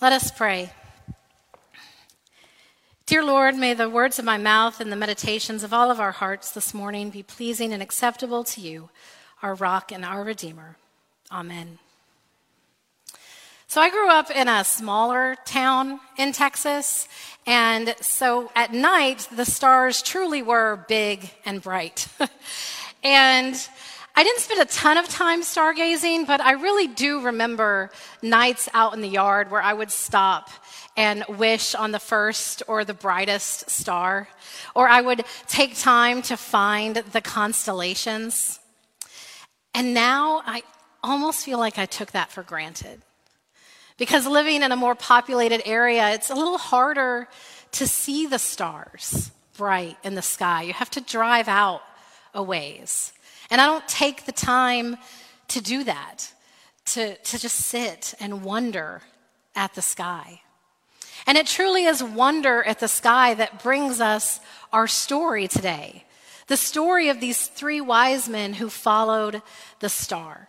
Let us pray. Dear Lord, may the words of my mouth and the meditations of all of our hearts this morning be pleasing and acceptable to you, our rock and our Redeemer. Amen. So, I grew up in a smaller town in Texas, and so at night, the stars truly were big and bright. and I didn't spend a ton of time stargazing, but I really do remember nights out in the yard where I would stop and wish on the first or the brightest star, or I would take time to find the constellations. And now I almost feel like I took that for granted. Because living in a more populated area, it's a little harder to see the stars bright in the sky. You have to drive out a ways. And I don't take the time to do that, to, to just sit and wonder at the sky. And it truly is wonder at the sky that brings us our story today. The story of these three wise men who followed the star.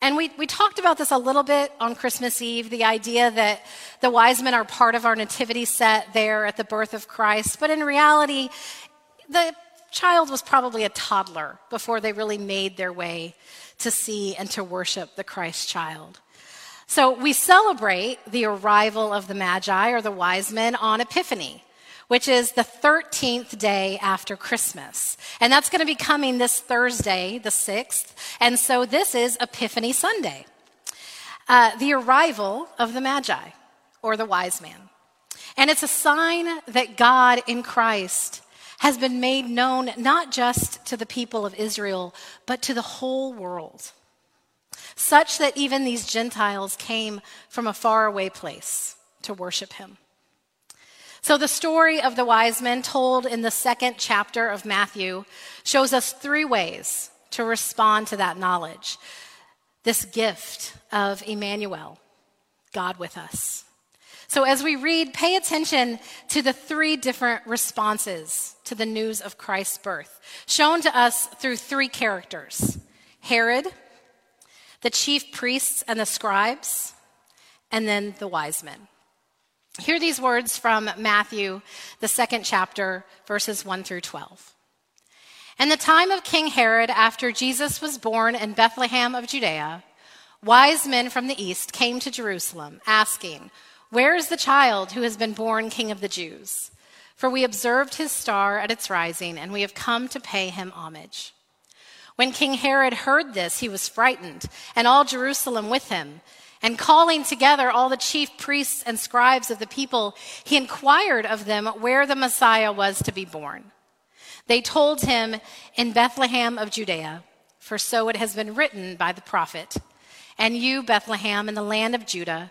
And we, we talked about this a little bit on Christmas Eve the idea that the wise men are part of our nativity set there at the birth of Christ. But in reality, the child was probably a toddler before they really made their way to see and to worship the Christ child. So we celebrate the arrival of the Magi or the wise men on Epiphany, which is the 13th day after Christmas. And that's going to be coming this Thursday, the 6th. And so this is Epiphany Sunday. Uh, the arrival of the Magi or the wise man. And it's a sign that God in Christ has been made known not just to the people of Israel, but to the whole world, such that even these Gentiles came from a faraway place to worship him. So, the story of the wise men told in the second chapter of Matthew shows us three ways to respond to that knowledge this gift of Emmanuel, God with us. So, as we read, pay attention to the three different responses to the news of Christ's birth, shown to us through three characters Herod, the chief priests and the scribes, and then the wise men. Hear these words from Matthew, the second chapter, verses 1 through 12. In the time of King Herod, after Jesus was born in Bethlehem of Judea, wise men from the east came to Jerusalem, asking, where is the child who has been born King of the Jews? For we observed his star at its rising, and we have come to pay him homage. When King Herod heard this, he was frightened, and all Jerusalem with him. And calling together all the chief priests and scribes of the people, he inquired of them where the Messiah was to be born. They told him, In Bethlehem of Judea, for so it has been written by the prophet. And you, Bethlehem, in the land of Judah,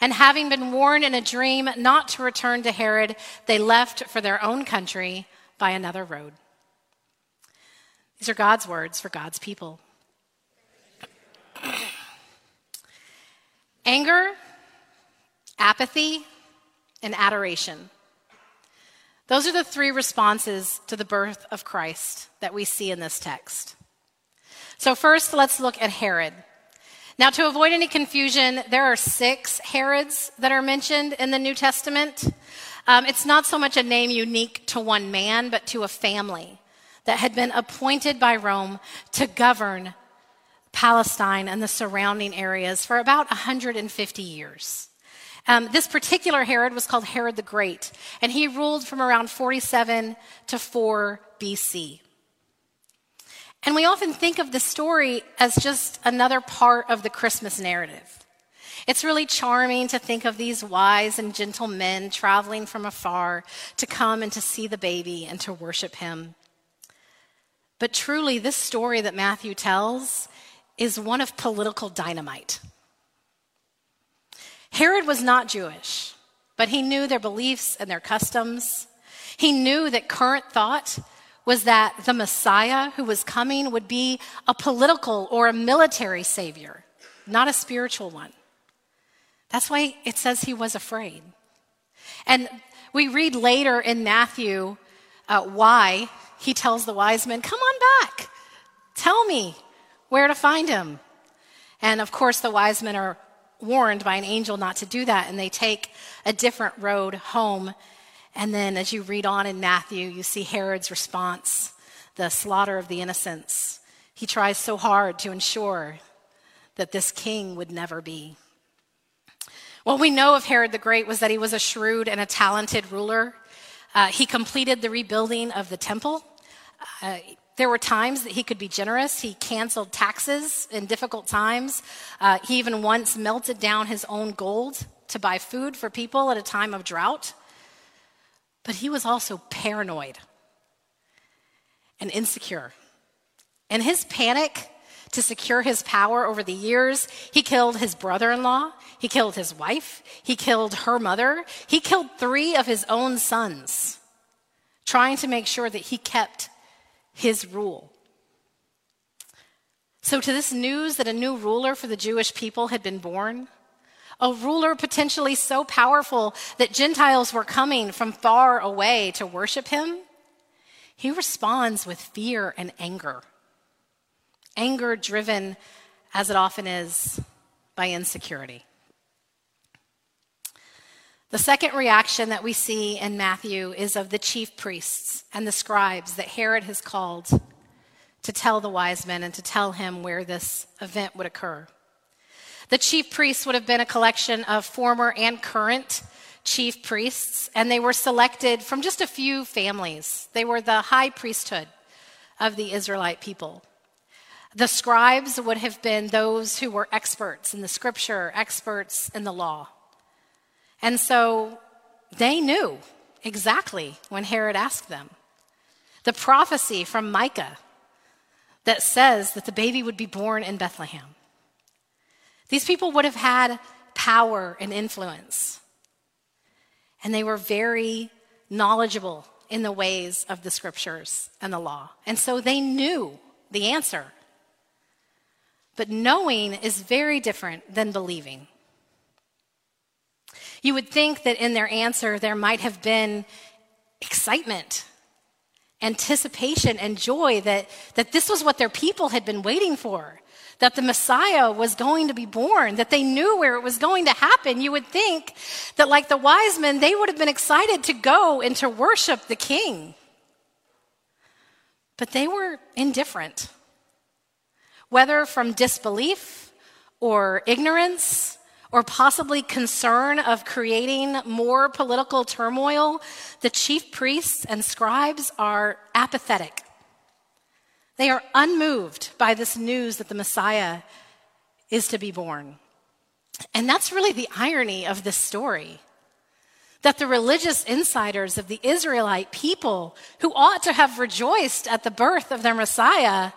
And having been warned in a dream not to return to Herod, they left for their own country by another road. These are God's words for God's people. Anger, apathy, and adoration. Those are the three responses to the birth of Christ that we see in this text. So, first, let's look at Herod. Now, to avoid any confusion, there are six Herods that are mentioned in the New Testament. Um, it's not so much a name unique to one man, but to a family that had been appointed by Rome to govern Palestine and the surrounding areas for about 150 years. Um, this particular Herod was called Herod the Great, and he ruled from around 47 to 4 BC. And we often think of the story as just another part of the Christmas narrative. It's really charming to think of these wise and gentle men traveling from afar to come and to see the baby and to worship him. But truly, this story that Matthew tells is one of political dynamite. Herod was not Jewish, but he knew their beliefs and their customs. He knew that current thought was that the Messiah who was coming would be a political or a military savior, not a spiritual one. That's why it says he was afraid. And we read later in Matthew uh, why he tells the wise men, Come on back, tell me where to find him. And of course, the wise men are warned by an angel not to do that, and they take a different road home and then as you read on in Matthew, you see Herod's response the slaughter of the innocents. He tries so hard to ensure that this king would never be. What we know of Herod the Great was that he was a shrewd and a talented ruler. Uh, he completed the rebuilding of the temple. Uh, there were times that he could be generous. He canceled taxes in difficult times. Uh, he even once melted down his own gold to buy food for people at a time of drought. But he was also paranoid and insecure. And his panic to secure his power over the years, he killed his brother in law, he killed his wife, he killed her mother, he killed three of his own sons, trying to make sure that he kept his rule. So, to this news that a new ruler for the Jewish people had been born, a ruler potentially so powerful that Gentiles were coming from far away to worship him, he responds with fear and anger. Anger driven, as it often is, by insecurity. The second reaction that we see in Matthew is of the chief priests and the scribes that Herod has called to tell the wise men and to tell him where this event would occur. The chief priests would have been a collection of former and current chief priests, and they were selected from just a few families. They were the high priesthood of the Israelite people. The scribes would have been those who were experts in the scripture, experts in the law. And so they knew exactly when Herod asked them. The prophecy from Micah that says that the baby would be born in Bethlehem. These people would have had power and influence. And they were very knowledgeable in the ways of the scriptures and the law. And so they knew the answer. But knowing is very different than believing. You would think that in their answer there might have been excitement, anticipation, and joy that, that this was what their people had been waiting for that the Messiah was going to be born, that they knew where it was going to happen, you would think that, like the wise men, they would have been excited to go and to worship the king. But they were indifferent. Whether from disbelief or ignorance or possibly concern of creating more political turmoil, the chief priests and scribes are apathetic. They are unmoved by this news that the Messiah is to be born. And that's really the irony of this story. That the religious insiders of the Israelite people, who ought to have rejoiced at the birth of their Messiah,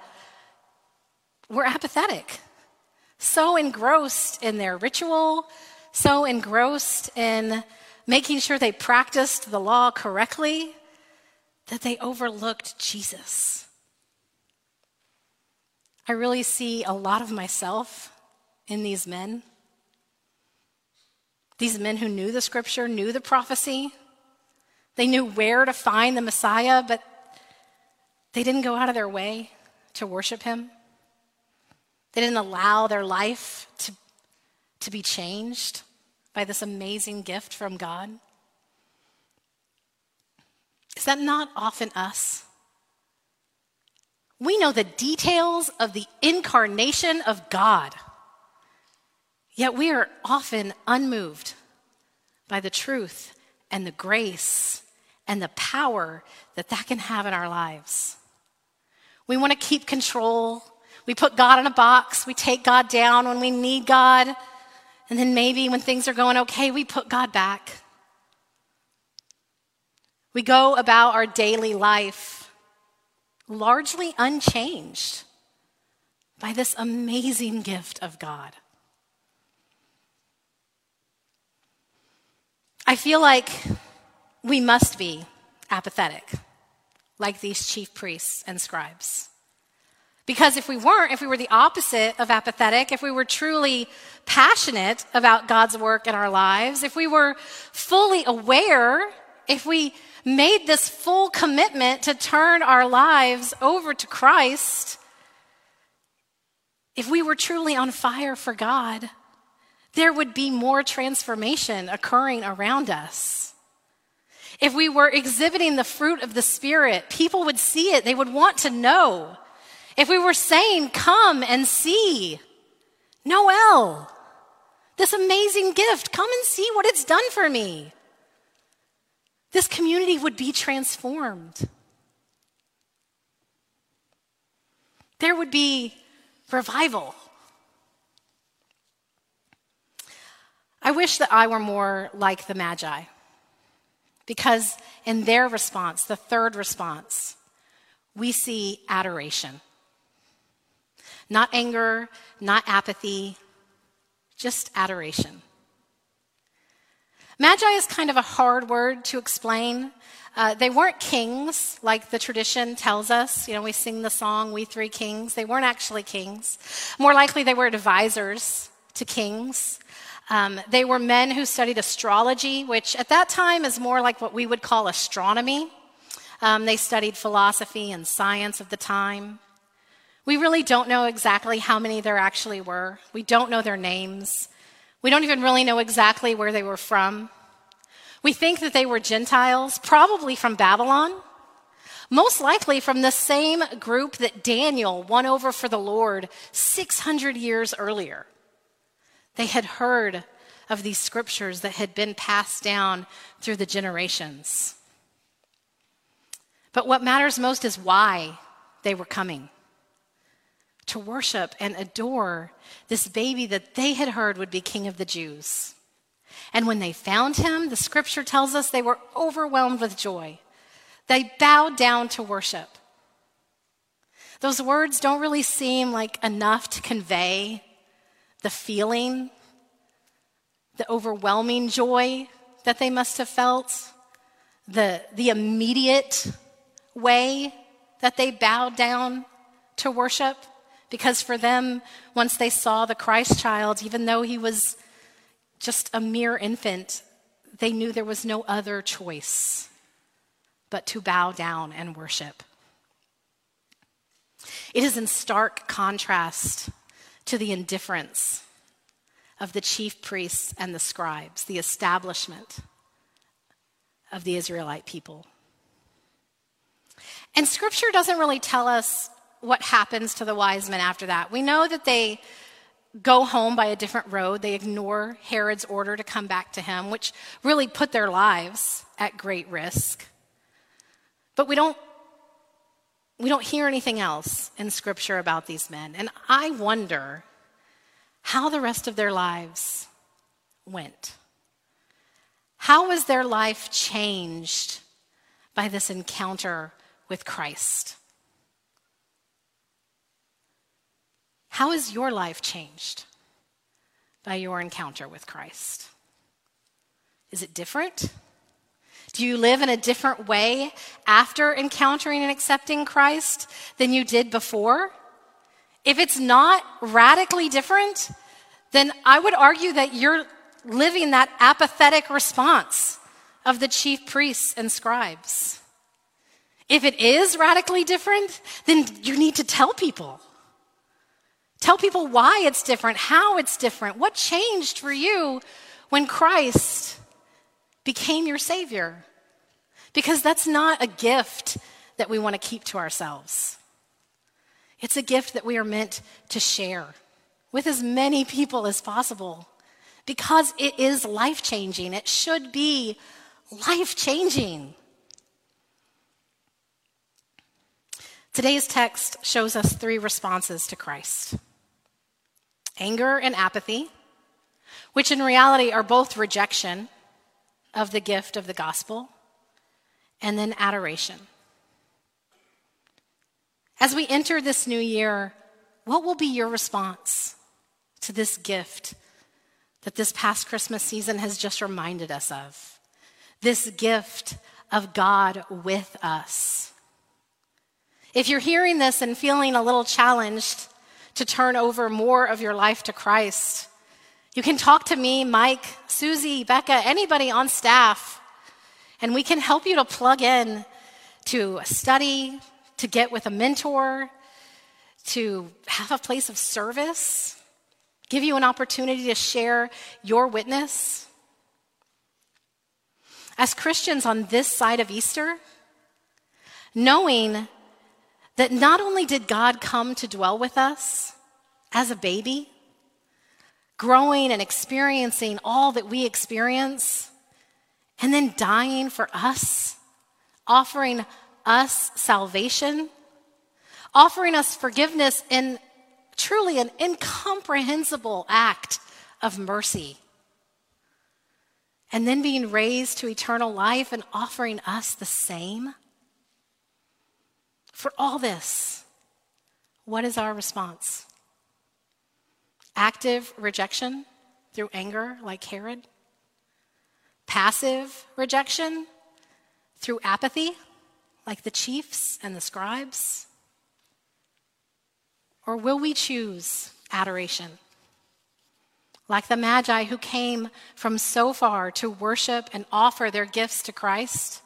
were apathetic, so engrossed in their ritual, so engrossed in making sure they practiced the law correctly, that they overlooked Jesus. I really see a lot of myself in these men. These men who knew the scripture, knew the prophecy. They knew where to find the Messiah, but they didn't go out of their way to worship him. They didn't allow their life to, to be changed by this amazing gift from God. Is that not often us? We know the details of the incarnation of God, yet we are often unmoved by the truth and the grace and the power that that can have in our lives. We want to keep control. We put God in a box. We take God down when we need God. And then maybe when things are going okay, we put God back. We go about our daily life largely unchanged by this amazing gift of God. I feel like we must be apathetic, like these chief priests and scribes. Because if we weren't, if we were the opposite of apathetic, if we were truly passionate about God's work in our lives, if we were fully aware, if we made this full commitment to turn our lives over to Christ, if we were truly on fire for God, there would be more transformation occurring around us. If we were exhibiting the fruit of the Spirit, people would see it. They would want to know. If we were saying, Come and see, Noel, this amazing gift, come and see what it's done for me, this community would be transformed. There would be revival. I wish that I were more like the Magi, because in their response, the third response, we see adoration. Not anger, not apathy, just adoration. Magi is kind of a hard word to explain. Uh, they weren't kings like the tradition tells us. You know, we sing the song, We Three Kings. They weren't actually kings. More likely, they were advisors to kings. Um, they were men who studied astrology, which at that time is more like what we would call astronomy. Um, they studied philosophy and science of the time. We really don't know exactly how many there actually were. We don't know their names. We don't even really know exactly where they were from. We think that they were Gentiles, probably from Babylon, most likely from the same group that Daniel won over for the Lord 600 years earlier. They had heard of these scriptures that had been passed down through the generations. But what matters most is why they were coming to worship and adore this baby that they had heard would be king of the Jews. And when they found him, the scripture tells us they were overwhelmed with joy. They bowed down to worship. Those words don't really seem like enough to convey the feeling, the overwhelming joy that they must have felt, the, the immediate way that they bowed down to worship. Because for them, once they saw the Christ child, even though he was just a mere infant, they knew there was no other choice but to bow down and worship. It is in stark contrast to the indifference of the chief priests and the scribes, the establishment of the Israelite people. And scripture doesn't really tell us what happens to the wise men after that. We know that they go home by a different road. They ignore Herod's order to come back to him, which really put their lives at great risk. But we don't we don't hear anything else in scripture about these men. And I wonder how the rest of their lives went. How was their life changed by this encounter with Christ? How has your life changed by your encounter with Christ? Is it different? Do you live in a different way after encountering and accepting Christ than you did before? If it's not radically different, then I would argue that you're living that apathetic response of the chief priests and scribes. If it is radically different, then you need to tell people. Tell people why it's different, how it's different, what changed for you when Christ became your Savior. Because that's not a gift that we want to keep to ourselves. It's a gift that we are meant to share with as many people as possible because it is life changing. It should be life changing. Today's text shows us three responses to Christ anger and apathy, which in reality are both rejection of the gift of the gospel, and then adoration. As we enter this new year, what will be your response to this gift that this past Christmas season has just reminded us of? This gift of God with us. If you're hearing this and feeling a little challenged to turn over more of your life to Christ, you can talk to me, Mike, Susie, Becca, anybody on staff, and we can help you to plug in to study, to get with a mentor, to have a place of service, give you an opportunity to share your witness. As Christians on this side of Easter, knowing that not only did God come to dwell with us as a baby, growing and experiencing all that we experience, and then dying for us, offering us salvation, offering us forgiveness in truly an incomprehensible act of mercy. And then being raised to eternal life and offering us the same. For all this, what is our response? Active rejection through anger, like Herod? Passive rejection through apathy, like the chiefs and the scribes? Or will we choose adoration? Like the Magi who came from so far to worship and offer their gifts to Christ?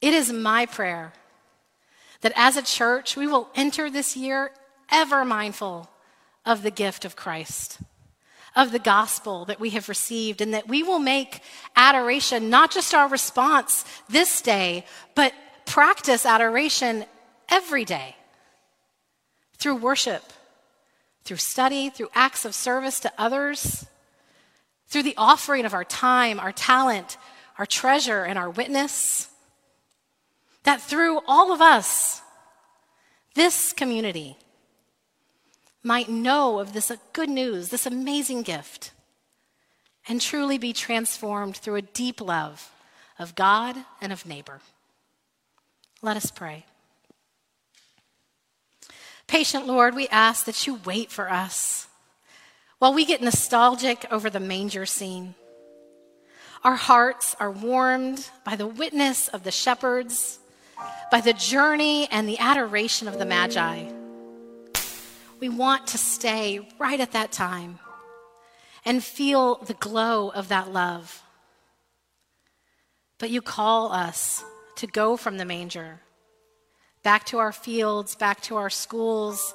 It is my prayer that as a church, we will enter this year ever mindful of the gift of Christ, of the gospel that we have received, and that we will make adoration not just our response this day, but practice adoration every day through worship, through study, through acts of service to others, through the offering of our time, our talent, our treasure, and our witness that through all of us, this community might know of this good news, this amazing gift, and truly be transformed through a deep love of God and of neighbor. Let us pray. Patient Lord, we ask that you wait for us while we get nostalgic over the manger scene. Our hearts are warmed by the witness of the shepherds by the journey and the adoration of the Magi. We want to stay right at that time and feel the glow of that love. But you call us to go from the manger back to our fields, back to our schools,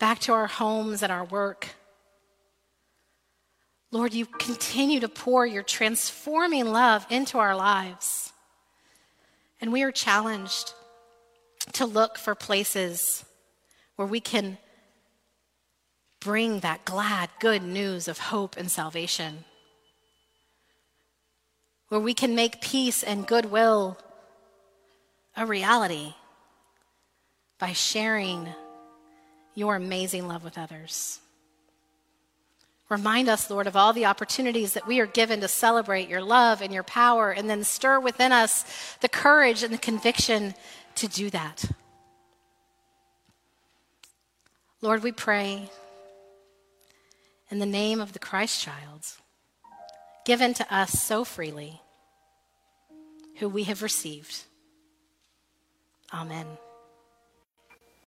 back to our homes and our work. Lord, you continue to pour your transforming love into our lives. And we are challenged to look for places where we can bring that glad, good news of hope and salvation, where we can make peace and goodwill a reality by sharing your amazing love with others. Remind us, Lord, of all the opportunities that we are given to celebrate your love and your power, and then stir within us the courage and the conviction to do that. Lord, we pray in the name of the Christ child, given to us so freely, who we have received. Amen.